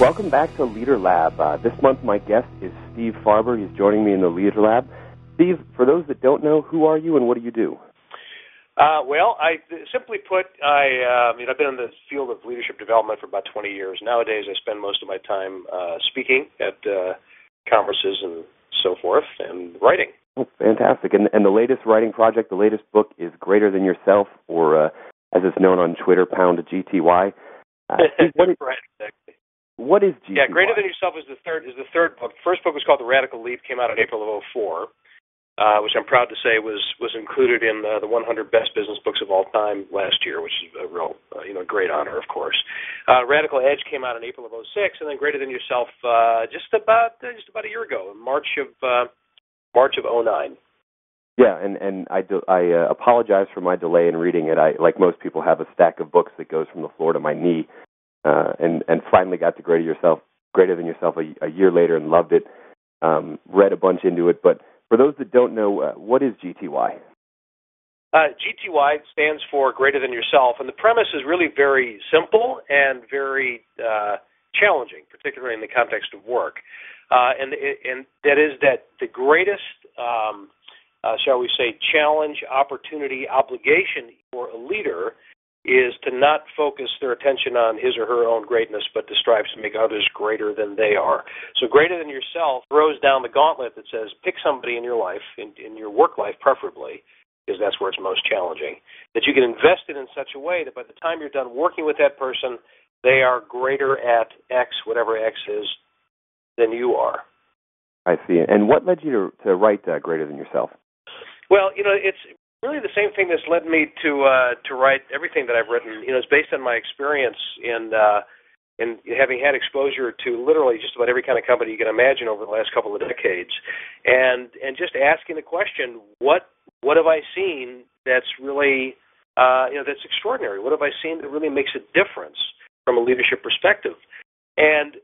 Welcome back to Leader Lab. Uh, this month, my guest is Steve Farber. He's joining me in the Leader Lab. Steve, for those that don't know, who are you and what do you do? Uh, well, I simply put, I uh, mean, I've been in the field of leadership development for about 20 years. Nowadays, I spend most of my time uh, speaking at uh, conferences and so forth, and writing. Oh, fantastic! And, and the latest writing project, the latest book, is Greater Than Yourself, or uh, as it's known on Twitter, Pound GTY. Uh, what is, right, exactly. What is GTY? Yeah, Greater Than Yourself is the third is the third book. The first book was called The Radical Leap, came out in April of 04 uh, which I'm proud to say was was included in uh, the 100 best business books of all time last year, which is a real uh, you know great honor, of course. Uh, Radical Edge came out in April of 06, and then Greater Than Yourself uh, just about uh, just about a year ago, in March of uh, March of 09. Yeah, and and I do, I uh, apologize for my delay in reading it. I like most people have a stack of books that goes from the floor to my knee, uh, and and finally got to Greater Yourself, Greater Than Yourself a, a year later and loved it. Um, read a bunch into it, but for those that don't know, uh, what is GTY? Uh, GTY stands for Greater Than Yourself, and the premise is really very simple and very uh, challenging, particularly in the context of work. Uh, and and that is that the greatest, um, uh, shall we say, challenge, opportunity, obligation for a leader is to not focus their attention on his or her own greatness, but to strive to make others greater than they are. So, greater than yourself throws down the gauntlet that says pick somebody in your life, in, in your work life preferably, because that's where it's most challenging, that you can invest it in such a way that by the time you're done working with that person, they are greater at X, whatever X is, than you are. I see. And what led you to, to write uh, Greater Than Yourself? Well, you know, it's really the same thing that's led me to uh, to write everything that I've written. You know, it's based on my experience in uh, in having had exposure to literally just about every kind of company you can imagine over the last couple of decades, and and just asking the question, what what have I seen that's really uh, you know that's extraordinary? What have I seen that really makes a difference from a leadership perspective? And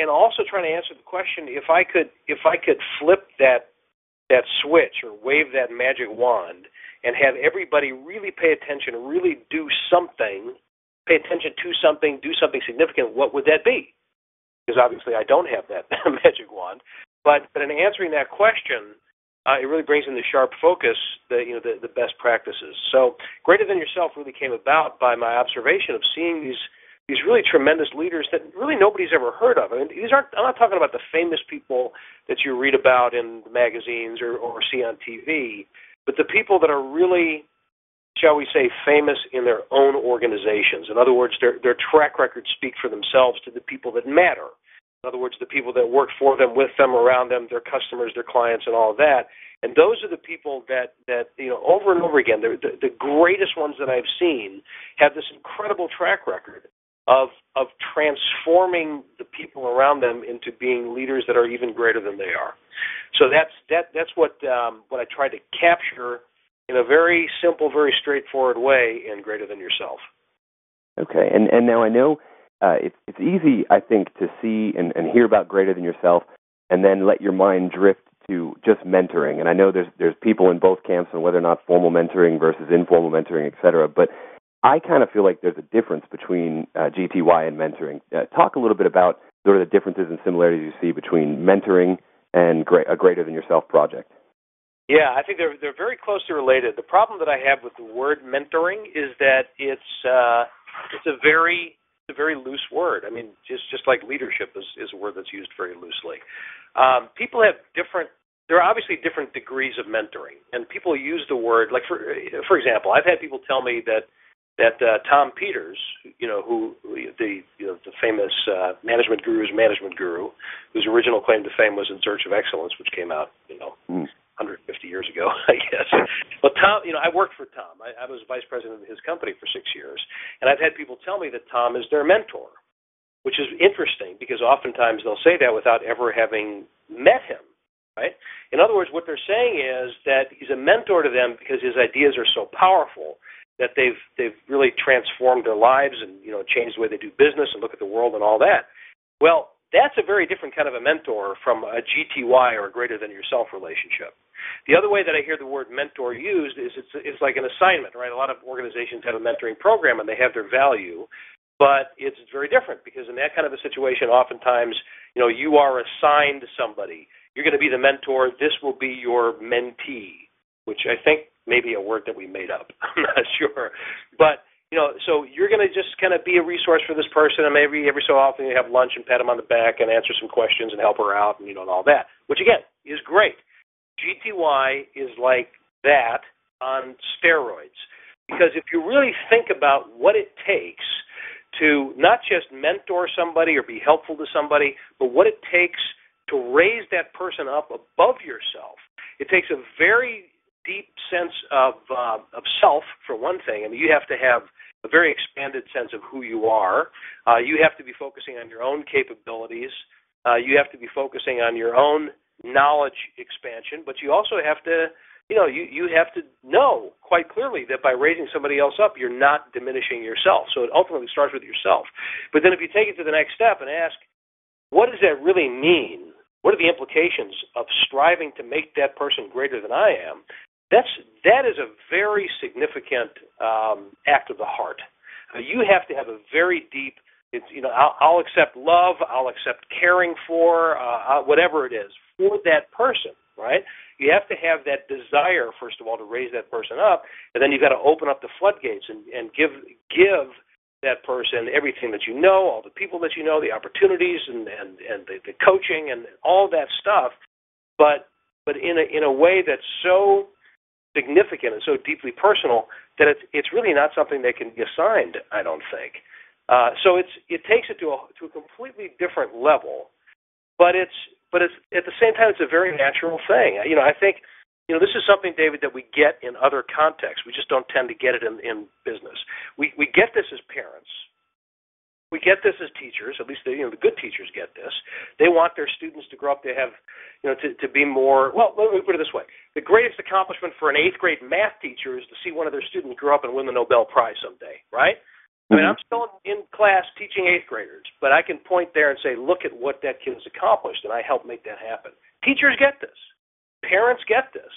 and also trying to answer the question if I could if I could flip that that switch or wave that magic wand and have everybody really pay attention, really do something, pay attention to something, do something significant, what would that be? Because obviously I don't have that magic wand. But but in answering that question, uh, it really brings in the sharp focus, the you know the, the best practices. So greater than yourself really came about by my observation of seeing these these really tremendous leaders that really nobody's ever heard of. I mean, these aren't. I'm not talking about the famous people that you read about in the magazines or, or see on TV, but the people that are really, shall we say, famous in their own organizations. In other words, their their track records speak for themselves to the people that matter. In other words, the people that work for them, with them, around them, their customers, their clients, and all of that. And those are the people that that you know over and over again. The, the greatest ones that I've seen have this incredible track record of of transforming the people around them into being leaders that are even greater than they are. So that's that that's what um, what I tried to capture in a very simple, very straightforward way in Greater Than Yourself. Okay, and and now I know uh, it's it's easy I think to see and, and hear about Greater Than Yourself, and then let your mind drift to just mentoring. And I know there's there's people in both camps on whether or not formal mentoring versus informal mentoring, et cetera. But I kind of feel like there's a difference between uh, GTY and mentoring. Uh, talk a little bit about sort of the differences and similarities you see between mentoring and a greater than yourself project. Yeah, I think they're they're very closely related. The problem that I have with the word mentoring is that it's uh, it's a very a very loose word. I mean, just just like leadership is is a word that's used very loosely. Um, people have different there are obviously different degrees of mentoring, and people use the word like for for example, I've had people tell me that that uh, Tom Peters, you know, who the you know the famous uh, management guru's management guru, whose original claim to fame was In Search of Excellence, which came out, you know, mm. 150 years ago, I guess. But Tom, you know, I worked for Tom. I, I was vice president of his company for six years, and I've had people tell me that Tom is their mentor, which is interesting because oftentimes they'll say that without ever having met him. Right? In other words, what they're saying is that he's a mentor to them because his ideas are so powerful that they've they've really transformed their lives and you know changed the way they do business and look at the world and all that. Well, that's a very different kind of a mentor from a GTY or a greater than yourself relationship. The other way that I hear the word mentor used is it's it's like an assignment, right? A lot of organizations have a mentoring program and they have their value, but it's very different because in that kind of a situation, oftentimes, you know, you are assigned somebody. You're going to be the mentor. This will be your mentee, which I think may be a word that we made up. I'm not sure, but you know, so you're going to just kind of be a resource for this person, and maybe every so often you have lunch and pat them on the back and answer some questions and help her out, and you know, and all that, which again is great. GTY is like that on steroids because if you really think about what it takes to not just mentor somebody or be helpful to somebody, but what it takes to raise that person up above yourself. It takes a very deep sense of uh, of self for one thing. I mean, you have to have a very expanded sense of who you are. Uh, you have to be focusing on your own capabilities. Uh, you have to be focusing on your own knowledge expansion, but you also have to you know, you, you have to know quite clearly that by raising somebody else up, you're not diminishing yourself. So it ultimately starts with yourself. But then if you take it to the next step and ask, what does that really mean? What are the implications of striving to make that person greater than I am? That's that is a very significant um, act of the heart. Uh, you have to have a very deep. It's you know I'll, I'll accept love, I'll accept caring for uh, whatever it is for that person, right? you have to have that desire first of all to raise that person up, and then you've got to open up the floodgates and, and give give that person everything that you know, all the people that you know, the opportunities and and and the, the coaching and all that stuff, but but in a in a way that's so significant and so deeply personal that it's it's really not something that can be assigned. I don't think. Uh, so it's it takes it to a to a completely different level, but it's but it's at the same time it's a very natural thing. You know, I think you know this is something, David, that we get in other contexts. We just don't tend to get it in, in business. We we get this as parents. We get this as teachers. At least the you know the good teachers get this. They want their students to grow up to have you know to to be more. Well, let me put it this way: the greatest accomplishment for an eighth grade math teacher is to see one of their students grow up and win the Nobel Prize someday, right? I mean, mm-hmm. I'm still in class teaching eighth graders, but I can point there and say, look at what that kid has accomplished, and I help make that happen. Teachers get this. Parents get this.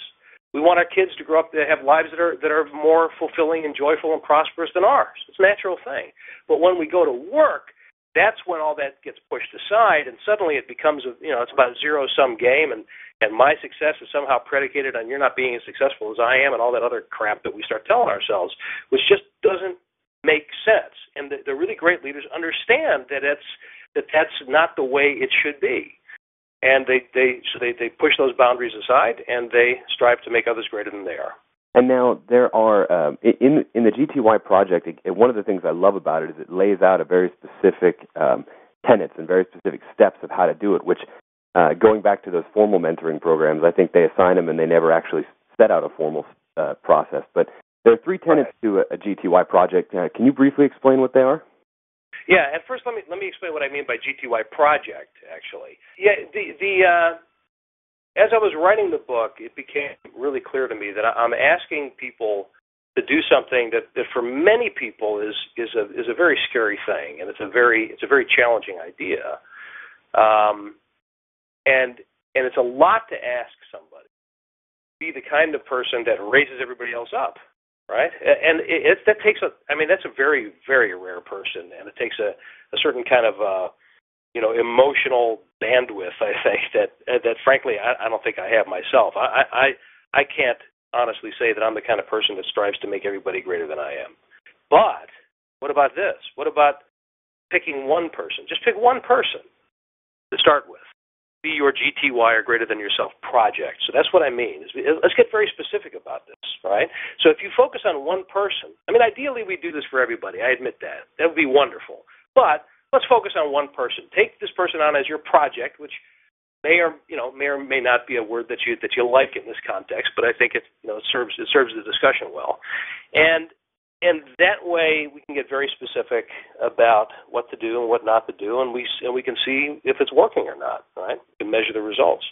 We want our kids to grow up to have lives that are that are more fulfilling and joyful and prosperous than ours. It's a natural thing. But when we go to work, that's when all that gets pushed aside, and suddenly it becomes a you know it's about a zero sum game, and and my success is somehow predicated on you're not being as successful as I am, and all that other crap that we start telling ourselves, which just doesn't make sense. And the, the really great leaders understand that it's that that's not the way it should be. And they, they so they, they push those boundaries aside and they strive to make others greater than they are. And now there are um, in in the GTY project. It, one of the things I love about it is it lays out a very specific um, tenets and very specific steps of how to do it. Which, uh, going back to those formal mentoring programs, I think they assign them and they never actually set out a formal uh, process. But there are three tenets to a, a GTY project. Uh, can you briefly explain what they are? Yeah, at first let me let me explain what I mean by GTY project. Actually, yeah, the the uh, as I was writing the book, it became really clear to me that I'm asking people to do something that, that for many people is is a is a very scary thing, and it's a very it's a very challenging idea, um, and and it's a lot to ask somebody to be the kind of person that raises everybody else up right? And it, it that takes a I mean that's a very very rare person, and it takes a a certain kind of uh, you know emotional bandwidth. I think that that frankly I, I don't think I have myself. I I I can't honestly say that I'm the kind of person that strives to make everybody greater than I am. But what about this? What about picking one person? Just pick one person to start with be your GTY or greater than yourself project. So that's what I mean. Let's get very specific about this, right? So if you focus on one person, I mean, ideally we do this for everybody. I admit that. That would be wonderful. But let's focus on one person. Take this person on as your project, which may or you know may or may not be a word that you that you like in this context, but I think it you know it serves it serves the discussion well. And and that way we can get very specific about what to do and what not to do, and we and we can see if it's working or not. Right? We can measure the results.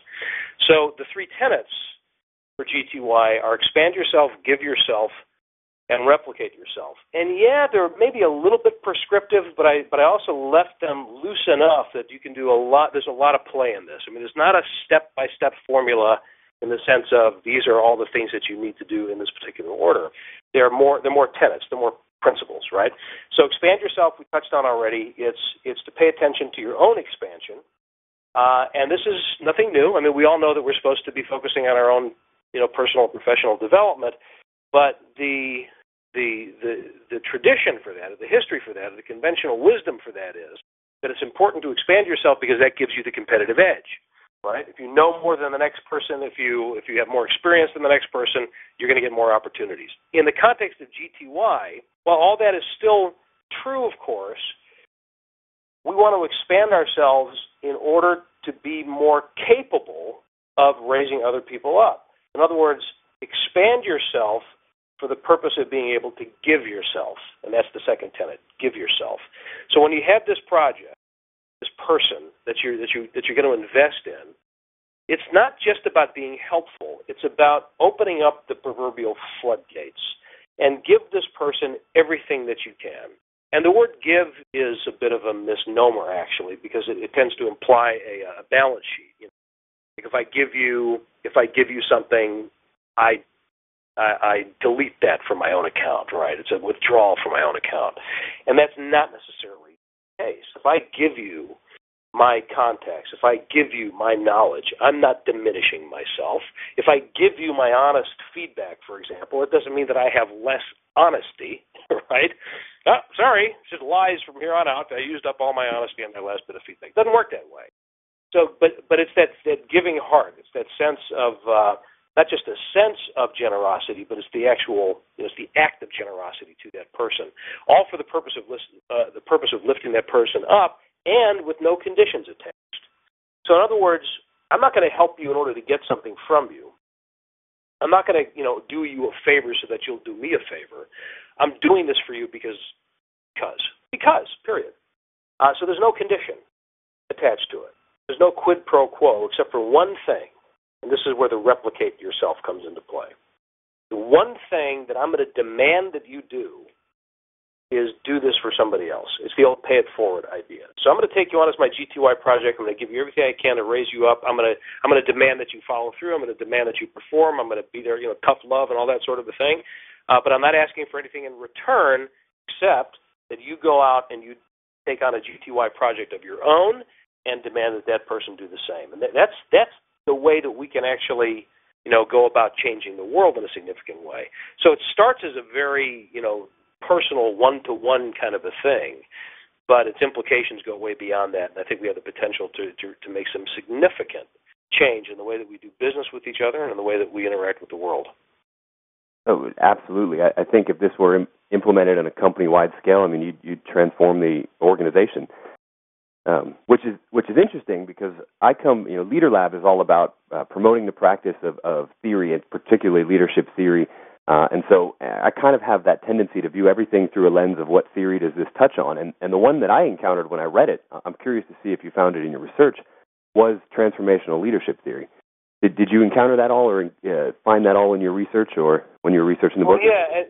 So the three tenets for GTY are expand yourself, give yourself, and replicate yourself. And yeah, they're maybe a little bit prescriptive, but I but I also left them loose enough that you can do a lot. There's a lot of play in this. I mean, it's not a step by step formula in the sense of these are all the things that you need to do in this particular order. They're more they're more tenets, they're more principles, right? So expand yourself. We touched on already. It's it's to pay attention to your own expansion, uh, and this is nothing new. I mean, we all know that we're supposed to be focusing on our own, you know, personal professional development, but the the the the tradition for that, the history for that, the conventional wisdom for that is that it's important to expand yourself because that gives you the competitive edge right? If you know more than the next person, if you if you have more experience than the next person, you're going to get more opportunities. In the context of GTY, while all that is still true, of course, we want to expand ourselves in order to be more capable of raising other people up. In other words, expand yourself for the purpose of being able to give yourself. And that's the second tenet, give yourself. So when you have this project, this person that you that you that you're going to invest in, it's not just about being helpful. It's about opening up the proverbial floodgates and give this person everything that you can. And the word give is a bit of a misnomer actually because it, it tends to imply a, a balance sheet. You know? Like if I give you if I give you something, I I, I delete that from my own account, right? It's a withdrawal from my own account, and that's not necessarily case. If I give you my contacts, if I give you my knowledge, I'm not diminishing myself. If I give you my honest feedback, for example, it doesn't mean that I have less honesty, right? Oh, sorry, it's just lies from here on out. I used up all my honesty on my last bit of feedback. It doesn't work that way. So, but but it's that that giving heart. It's that sense of uh, not just a sense of generosity, but it's the actual, it's the act of generosity to that person, all for the purpose of uh, the purpose of lifting that person up, and with no conditions attached. So, in other words, I'm not going to help you in order to get something from you. I'm not going to, you know, do you a favor so that you'll do me a favor. I'm doing this for you because, because, because. Period. Uh, so there's no condition attached to it. There's no quid pro quo except for one thing and this is where the replicate yourself comes into play. The one thing that I'm going to demand that you do is do this for somebody else. It's the old pay it forward idea. So I'm going to take you on as my GTY project. I'm going to give you everything I can to raise you up. I'm going to I'm going to demand that you follow through. I'm going to demand that you perform. I'm going to be there, you know, tough love and all that sort of a thing. Uh, but I'm not asking for anything in return except that you go out and you take on a GTY project of your own and demand that that person do the same. And that's that's the way that we can actually you know go about changing the world in a significant way. So it starts as a very you know personal one to one kind of a thing but its implications go way beyond that and i think we have the potential to, to to make some significant change in the way that we do business with each other and in the way that we interact with the world. Oh absolutely. I, I think if this were Im- implemented on a company wide scale i mean you'd, you'd transform the organization um, which is which is interesting because I come, you know, Leader Lab is all about uh, promoting the practice of, of theory, and particularly leadership theory. Uh, and so I kind of have that tendency to view everything through a lens of what theory does this touch on. And, and the one that I encountered when I read it, I'm curious to see if you found it in your research, was transformational leadership theory. Did, did you encounter that all, or uh, find that all in your research, or when you were researching the well, book? Yeah,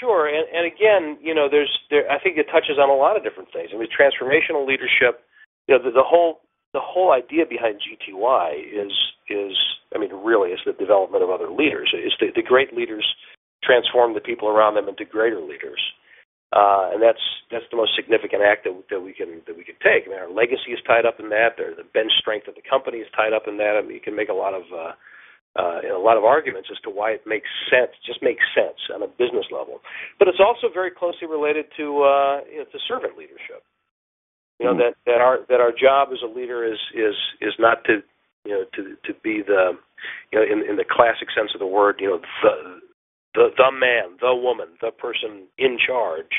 sure. And, and again, you know, there's there. I think it touches on a lot of different things. I mean, transformational leadership you know the, the whole the whole idea behind GTY is is I mean really is the development of other leaders. Is the, the great leaders transform the people around them into greater leaders, uh, and that's that's the most significant act that, that we can that we can take. I mean, our legacy is tied up in that. The, the bench strength of the company is tied up in that. I mean, you can make a lot of uh, uh, a lot of arguments as to why it makes sense, just makes sense on a business level. But it's also very closely related to uh, you know, to servant leadership. You know that that our that our job as a leader is is is not to you know to to be the you know in in the classic sense of the word you know the the the man the woman the person in charge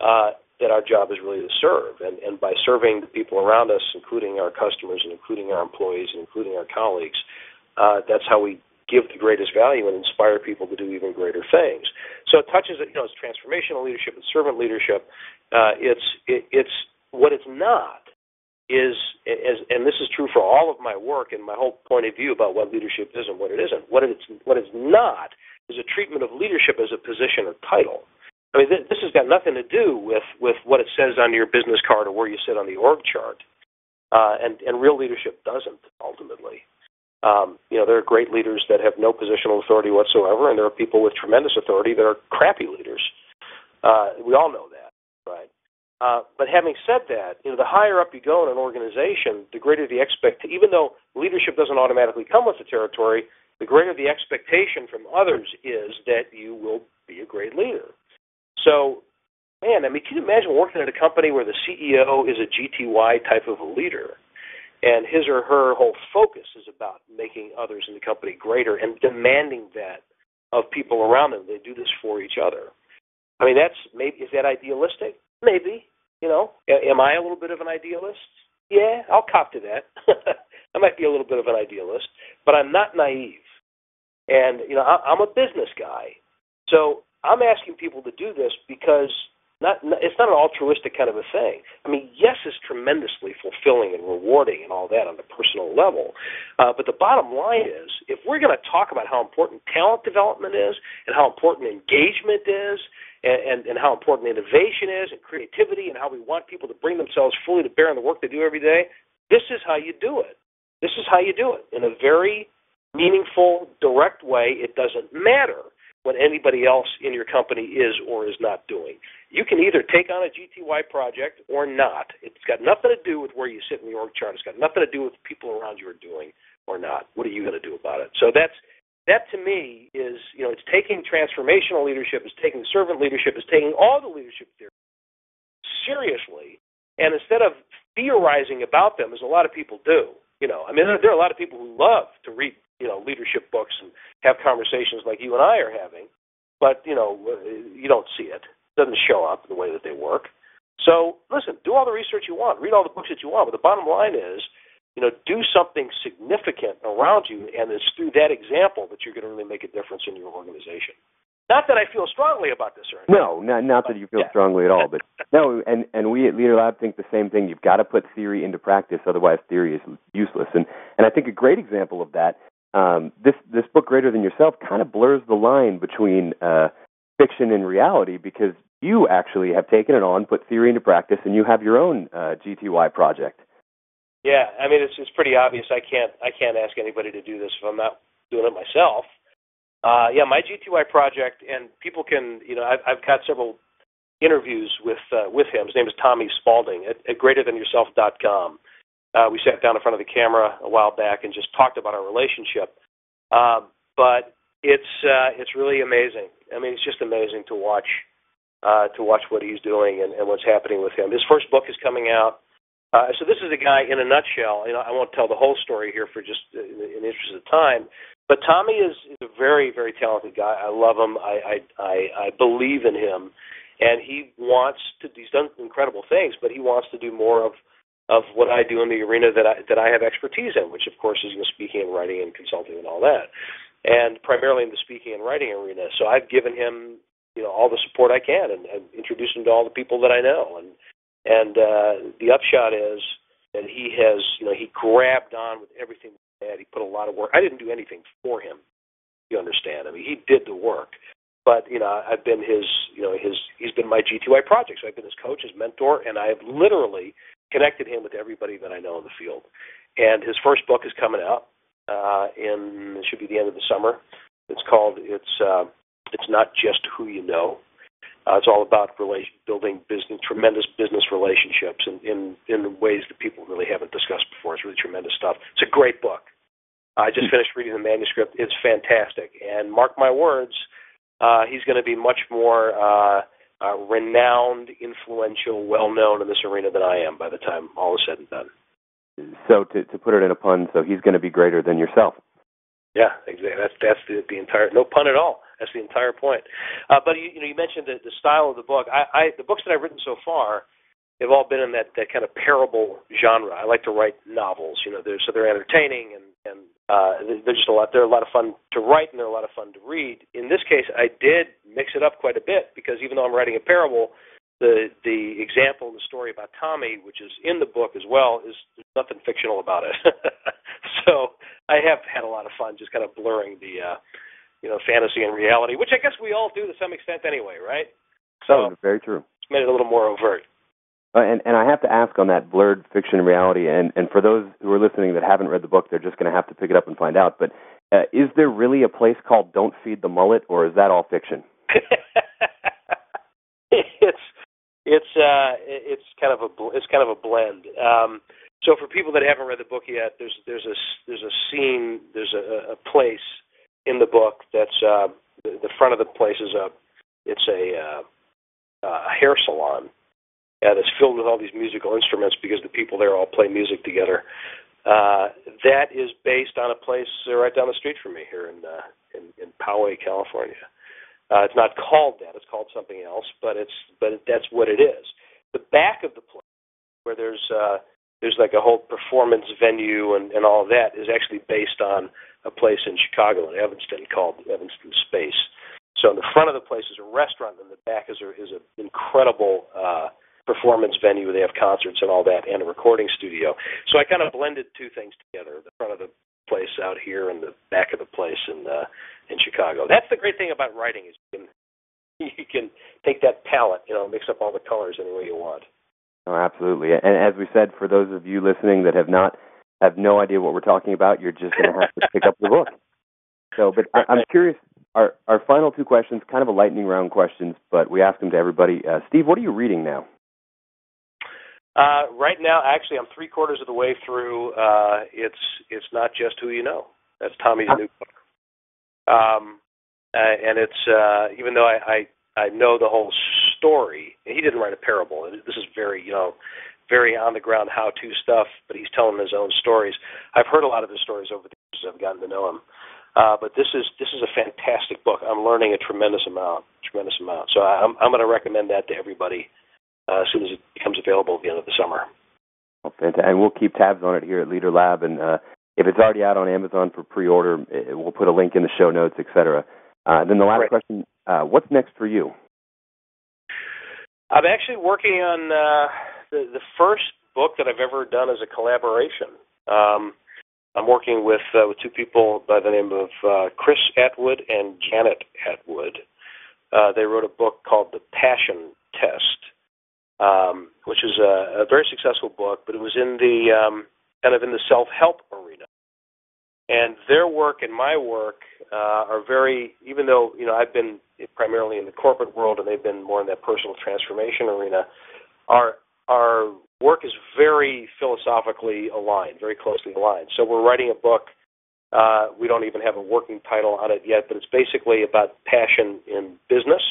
uh that our job is really to serve. And and by serving the people around us including our customers and including our employees and including our colleagues uh that's how we give the greatest value and inspire people to do even greater things. So it touches you know it's transformational leadership it's servant leadership uh it's it, it's what it's not is, and this is true for all of my work and my whole point of view about what leadership is and what it isn't. What it's what it's not is a treatment of leadership as a position or title. I mean, th- this has got nothing to do with with what it says on your business card or where you sit on the org chart. Uh, and and real leadership doesn't ultimately. Um, you know, there are great leaders that have no positional authority whatsoever, and there are people with tremendous authority that are crappy leaders. Uh, we all know that, right? Uh, but having said that, you know, the higher up you go in an organization, the greater the expect. Even though leadership doesn't automatically come with the territory, the greater the expectation from others is that you will be a great leader. So, man, I mean, can you imagine working at a company where the CEO is a GTY type of a leader, and his or her whole focus is about making others in the company greater and demanding that of people around them. They do this for each other. I mean, that's maybe is that idealistic? Maybe. You know, am I a little bit of an idealist? Yeah, I'll cop to that. I might be a little bit of an idealist, but I'm not naive. And you know, I'm a business guy, so I'm asking people to do this because not, it's not an altruistic kind of a thing. I mean, yes, it's tremendously fulfilling and rewarding and all that on the personal level. Uh, but the bottom line is, if we're going to talk about how important talent development is and how important engagement is and, and, and how important innovation is and creativity and how we want people to bring themselves fully to bear on the work they do every day, this is how you do it. This is how you do it in a very meaningful, direct way. It doesn't matter what anybody else in your company is or is not doing. You can either take on a GTY project or not. It's got nothing to do with where you sit in the org chart. It's got nothing to do with people around you are doing or not. What are you going to do about it? So that's that to me is you know it's taking transformational leadership, it's taking servant leadership, it's taking all the leadership theory seriously, and instead of theorizing about them as a lot of people do, you know, I mean there, are a lot of people who love to read you know leadership books and have conversations like you and I are having, but you know uh, you don't see it. It doesn't show up the way that they work. So listen, do all the research you want, read all the books that you want, but the bottom line is, you know, do something significant around you, and it's through that example that you're going to really make a difference in your organization. Not that I feel strongly about this or anything. No, not not that you feel yeah. strongly at all, but no, and and we at Leader Lab think the same thing. You've got to put theory into practice, otherwise theory is useless. And and I think a great example of that um, this this book, Greater Than Yourself, kind of blurs the line between uh, fiction and reality because you actually have taken it on, put theory into practice, and you have your own uh, GTY project. Yeah, I mean it's it's pretty obvious. I can't I can't ask anybody to do this if I'm not doing it myself. Uh, yeah, my GTY project, and people can you know I've, I've got several interviews with uh, with him. His name is Tommy Spaulding at, at greaterthanyourself.com. Uh, we sat down in front of the camera a while back and just talked about our relationship. Uh, but it's uh, it's really amazing. I mean, it's just amazing to watch uh, to watch what he's doing and, and what's happening with him. His first book is coming out. Uh, so this is a guy in a nutshell. You know, I won't tell the whole story here for just in, in the interest of time. But Tommy is, is a very, very talented guy. I love him. I, I, I, I believe in him, and he wants to. He's done incredible things, but he wants to do more of of what I do in the arena that I that I have expertise in, which of course is in the speaking and writing and consulting and all that, and primarily in the speaking and writing arena. So I've given him you know all the support I can and, and introduced him to all the people that I know, and and uh, the upshot is that he has you know he grabbed on with everything he had. He put a lot of work. I didn't do anything for him. You understand? I mean, he did the work but you know I've been his you know his he's been my GTY project. So I've been his coach, his mentor, and I have literally connected him with everybody that I know in the field. And his first book is coming out uh, in it should be the end of the summer. It's called it's uh, it's not just who you know. Uh, it's all about relation, building business, tremendous business relationships in, in in ways that people really haven't discussed before. It's really tremendous stuff. It's a great book. I just finished reading the manuscript. It's fantastic, and mark my words, uh, he's going to be much more. Uh, uh, renowned, influential, well known in this arena than I am by the time all is said and done. So to to put it in a pun, so he's going to be greater than yourself. Yeah, exactly. That's that's the, the entire no pun at all. That's the entire point. Uh, but you, you know, you mentioned the, the style of the book. I, I the books that I've written so far have all been in that that kind of parable genre. I like to write novels. You know, they're, so they're entertaining and and uh, they're just a lot. They're a lot of fun to write, and they're a lot of fun to read. In this case, I did mix it up quite a bit because even though I'm writing a parable, the the example and the story about Tommy, which is in the book as well, is there's nothing fictional about it. so I have had a lot of fun just kind of blurring the uh, you know fantasy and reality, which I guess we all do to some extent anyway, right? So oh, very true. It's made it a little more overt. Uh, and and I have to ask on that blurred fiction and reality, and and for those who are listening that haven't read the book, they're just going to have to pick it up and find out. But uh, is there really a place called Don't Feed the Mullet, or is that all fiction? it's uh, it's kind of a it's kind of a blend. Um, so for people that haven't read the book yet, there's there's a there's a scene, there's a, a place in the book that's uh, the, front of the place is a it's a uh, a hair salon uh, that's filled with all these musical instruments because the people there all play music together. Uh, that is based on a place uh, right down the street from me here in uh, in, in Poway, California. Uh, it's not called that; it's called something else, but it's but that's what it is. The back of the place, where there's uh, there's like a whole performance venue and, and all that, is actually based on a place in Chicago in Evanston called Evanston Space. So in the front of the place is a restaurant, and the back is a, is an incredible uh, performance venue. They have concerts and all that, and a recording studio. So I kind of blended two things together: the front of the place out here and the back of the place in uh, in Chicago. That's the great thing about writing is you can you can take that palette, you know, mix up all the colors any way you want. Oh, absolutely. And as we said, for those of you listening that have not have no idea what we're talking about, you're just going to have to pick up the book. So, but I, I'm curious. Our our final two questions, kind of a lightning round questions, but we ask them to everybody. Uh, Steve, what are you reading now? Uh, right now, actually, I'm three quarters of the way through. Uh, it's it's not just who you know. That's Tommy's new book. Um, and it's uh, even though I, I I know the whole story. He didn't write a parable. This is very you know very on the ground how to stuff, but he's telling his own stories. I've heard a lot of his stories over the years. I've gotten to know him. Uh, but this is this is a fantastic book. I'm learning a tremendous amount, tremendous amount. So I'm I'm going to recommend that to everybody uh, as soon as it becomes available at the end of the summer. Well, fantastic. And we'll keep tabs on it here at Leader Lab. And uh, if it's already out on Amazon for pre-order, it, we'll put a link in the show notes, etc. Uh, then the last right. question: uh, What's next for you? I'm actually working on uh, the the first book that I've ever done as a collaboration. Um, I'm working with uh, with two people by the name of uh, Chris Attwood and Janet Attwood. Uh, they wrote a book called The Passion Test, um, which is a, a very successful book, but it was in the um, kind of in the self-help arena. And their work and my work uh, are very, even though you know I've been primarily in the corporate world and they've been more in that personal transformation arena, our our work is very philosophically aligned, very closely aligned. So we're writing a book. Uh, we don't even have a working title on it yet, but it's basically about passion in business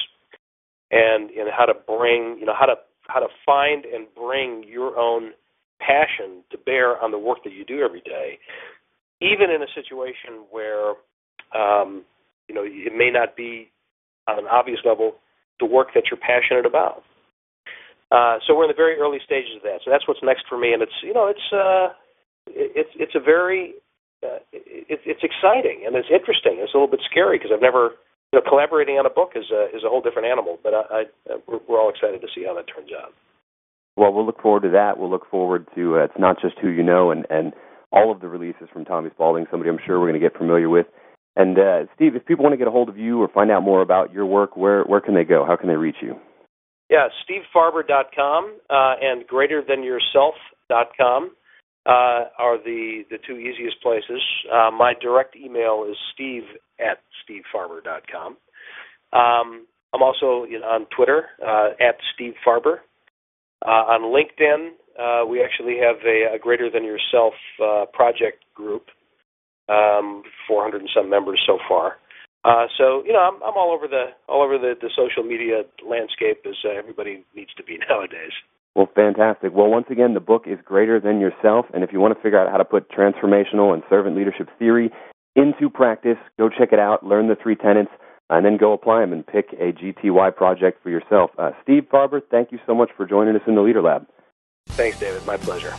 and in how to bring, you know, how to how to find and bring your own passion to bear on the work that you do every day, even in a situation where um, you know it may not be on an obvious level the work that you're passionate about. Uh, so we're in the very early stages of that. So that's what's next for me, and it's you know it's uh, it's it's a very uh, it, it's exciting and it's interesting. It's a little bit scary because I've never you know, collaborating on a book is a is a whole different animal. But I, I we're, we're all excited to see how that turns out. Well, we'll look forward to that. We'll look forward to uh, it's not just who you know and and all of the releases from Tommy Spaulding. Somebody I'm sure we're going to get familiar with. And uh, Steve, if people want to get a hold of you or find out more about your work, where where can they go? How can they reach you? Yeah, stevefarber.com uh, and greaterthanyourself.com uh, are the, the two easiest places. Uh, my direct email is steve at stevefarber.com. Um, I'm also you know, on Twitter uh, at Steve Farber. Uh, on LinkedIn, uh, we actually have a, a Greater Than Yourself uh, project group, um, 400 and some members so far. Uh, so you know, I'm, I'm all over the all over the, the social media landscape as uh, everybody needs to be nowadays. Well, fantastic. Well, once again, the book is Greater Than Yourself, and if you want to figure out how to put transformational and servant leadership theory into practice, go check it out, learn the three tenets, and then go apply them and pick a GTY project for yourself. Uh, Steve Farber, thank you so much for joining us in the Leader Lab. Thanks, David. My pleasure.